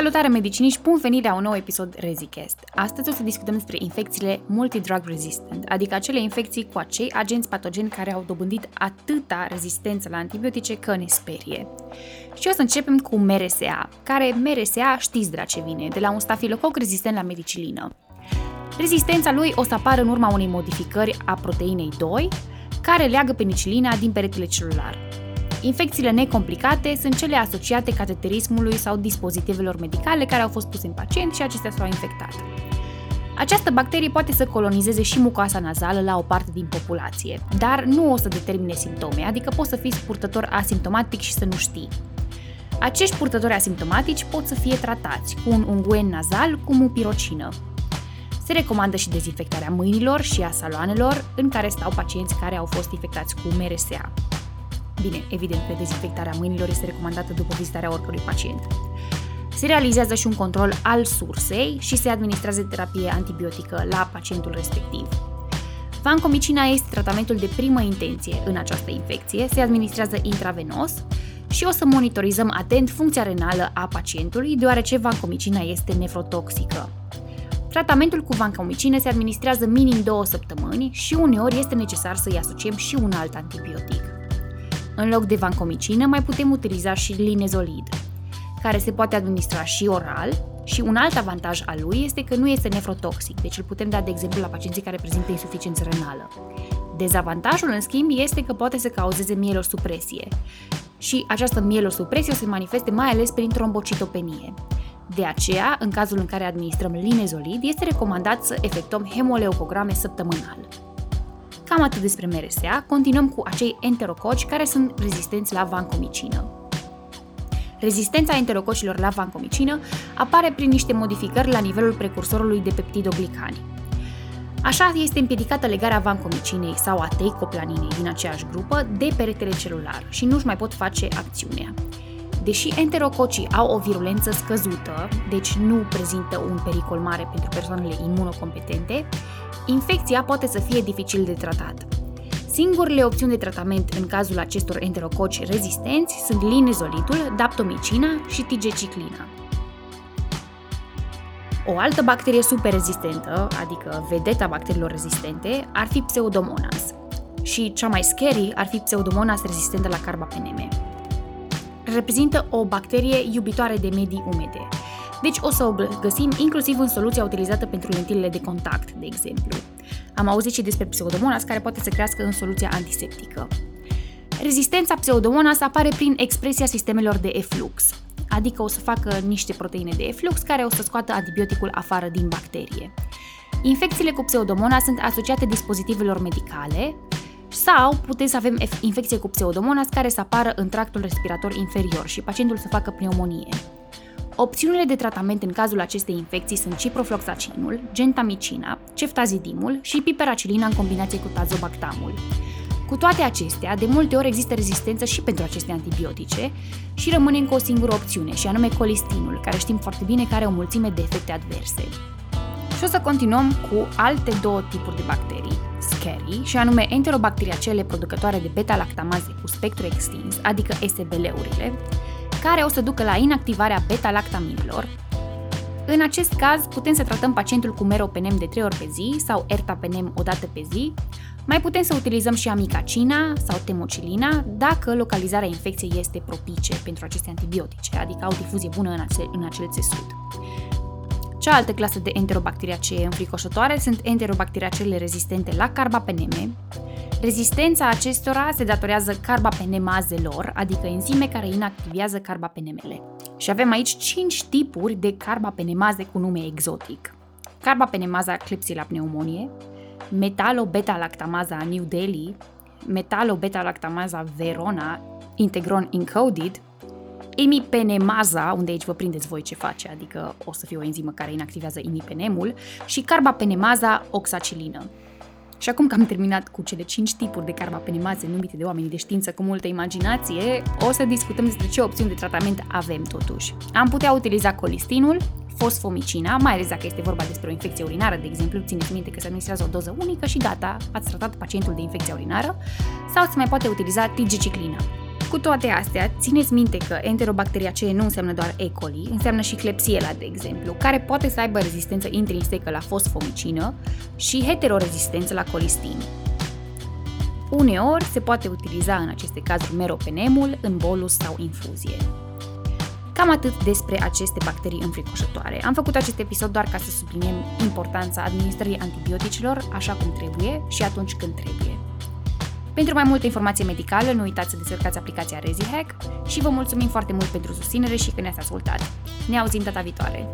Salutare mediciniști, bun venit la un nou episod ReziCast. Astăzi o să discutăm despre infecțiile multidrug resistant, adică acele infecții cu acei agenți patogeni care au dobândit atâta rezistență la antibiotice că ne sperie. Și o să începem cu MRSA, care MRSA știți de la ce vine, de la un stafilococ rezistent la medicilină. Rezistența lui o să apară în urma unei modificări a proteinei 2, care leagă penicilina din peretele celular. Infecțiile necomplicate sunt cele asociate cateterismului sau dispozitivelor medicale care au fost puse în pacient și acestea s-au infectat. Această bacterie poate să colonizeze și mucoasa nazală la o parte din populație, dar nu o să determine simptome, adică poți să fii purtător asimptomatic și să nu știi. Acești purtători asimptomatici pot să fie tratați cu un unguen nazal cu mupirocină. Se recomandă și dezinfectarea mâinilor și a saloanelor în care stau pacienți care au fost infectați cu MRSA. Bine, evident că dezinfectarea mâinilor este recomandată după vizitarea oricărui pacient. Se realizează și un control al sursei și se administrează terapie antibiotică la pacientul respectiv. Vancomicina este tratamentul de primă intenție în această infecție, se administrează intravenos și o să monitorizăm atent funcția renală a pacientului, deoarece vancomicina este nefrotoxică. Tratamentul cu vancomicină se administrează minim 2 săptămâni și uneori este necesar să-i asociem și un alt antibiotic. În loc de vancomicină mai putem utiliza și linezolid, care se poate administra și oral și un alt avantaj al lui este că nu este nefrotoxic, deci îl putem da de exemplu la pacienții care prezintă insuficiență renală. Dezavantajul, în schimb, este că poate să cauzeze mielosupresie și această mielosupresie o se manifeste mai ales prin trombocitopenie. De aceea, în cazul în care administrăm linezolid, este recomandat să efectuăm hemoleucograme săptămânal. Cam atât despre MRSA, continuăm cu acei enterococi care sunt rezistenți la vancomicină. Rezistența enterococilor la vancomicină apare prin niște modificări la nivelul precursorului de peptidoglicani. Așa este împiedicată legarea vancomicinei sau a teicoplaninei din aceeași grupă de peretele celular și nu-și mai pot face acțiunea. Deși enterococii au o virulență scăzută, deci nu prezintă un pericol mare pentru persoanele imunocompetente, infecția poate să fie dificil de tratat. Singurele opțiuni de tratament în cazul acestor enterococi rezistenți sunt linezolitul, daptomicina și tigeciclina. O altă bacterie super rezistentă, adică vedeta bacteriilor rezistente, ar fi Pseudomonas. Și cea mai scary ar fi Pseudomonas rezistentă la carbapeneme. Reprezintă o bacterie iubitoare de medii umede, deci o să o găsim inclusiv în soluția utilizată pentru lentilele de contact, de exemplu. Am auzit și despre pseudomonas care poate să crească în soluția antiseptică. Rezistența pseudomonas apare prin expresia sistemelor de eflux, adică o să facă niște proteine de eflux care o să scoată antibioticul afară din bacterie. Infecțiile cu pseudomonas sunt asociate dispozitivelor medicale sau putem să avem infecție cu pseudomonas care să apară în tractul respirator inferior și pacientul să facă pneumonie. Opțiunile de tratament în cazul acestei infecții sunt ciprofloxacinul, gentamicina, ceftazidimul și piperacilina în combinație cu tazobactamul. Cu toate acestea, de multe ori există rezistență și pentru aceste antibiotice și rămânem cu o singură opțiune, și anume colistinul, care știm foarte bine că are o mulțime de efecte adverse. Și o să continuăm cu alte două tipuri de bacterii, scary, și anume enterobacteriacele producătoare de beta-lactamaze cu spectru extins, adică SBL-urile, care o să ducă la inactivarea beta-lactaminilor. În acest caz, putem să tratăm pacientul cu meropenem de 3 ori pe zi sau ertapenem o dată pe zi. Mai putem să utilizăm și amicacina sau temocilina dacă localizarea infecției este propice pentru aceste antibiotice, adică au difuzie bună în acel, în acel țesut. Cealaltă clasă de enterobacteriacee înfricoșătoare sunt enterobacteriacele rezistente la carbapeneme, Rezistența acestora se datorează carbapenemazelor, adică enzime care inactivează carbapenemele. Și avem aici 5 tipuri de carbapenemaze cu nume exotic. Carbapenemaza Klebsiella pneumonie, metalo-beta-lactamaza New Delhi, metalo-beta-lactamaza Verona, integron encoded, imipenemaza, unde aici vă prindeți voi ce face, adică o să fie o enzimă care inactivează imipenemul, și carbapenemaza oxacilină. Și acum că am terminat cu cele 5 tipuri de carbapenemaze numite de oamenii de știință cu multă imaginație, o să discutăm despre ce opțiuni de tratament avem totuși. Am putea utiliza colistinul, fosfomicina, mai ales dacă este vorba despre o infecție urinară, de exemplu, țineți minte că se administrează o doză unică și gata, ați tratat pacientul de infecție urinară, sau se mai poate utiliza tigiciclina. Cu toate astea, țineți minte că Enterobacteria C nu înseamnă doar E. coli, înseamnă și Klebsiella, de exemplu, care poate să aibă rezistență intrinsecă la fosfomicină și heterorezistență la colistin. Uneori se poate utiliza în aceste cazuri meropenemul în bolus sau infuzie. Cam atât despre aceste bacterii înfricoșătoare. Am făcut acest episod doar ca să subliniem importanța administrării antibioticelor așa cum trebuie și atunci când trebuie. Pentru mai multe informații medicale, nu uitați să descărcați aplicația ReziHack și vă mulțumim foarte mult pentru susținere și că ne-ați ascultat. Ne auzim data viitoare!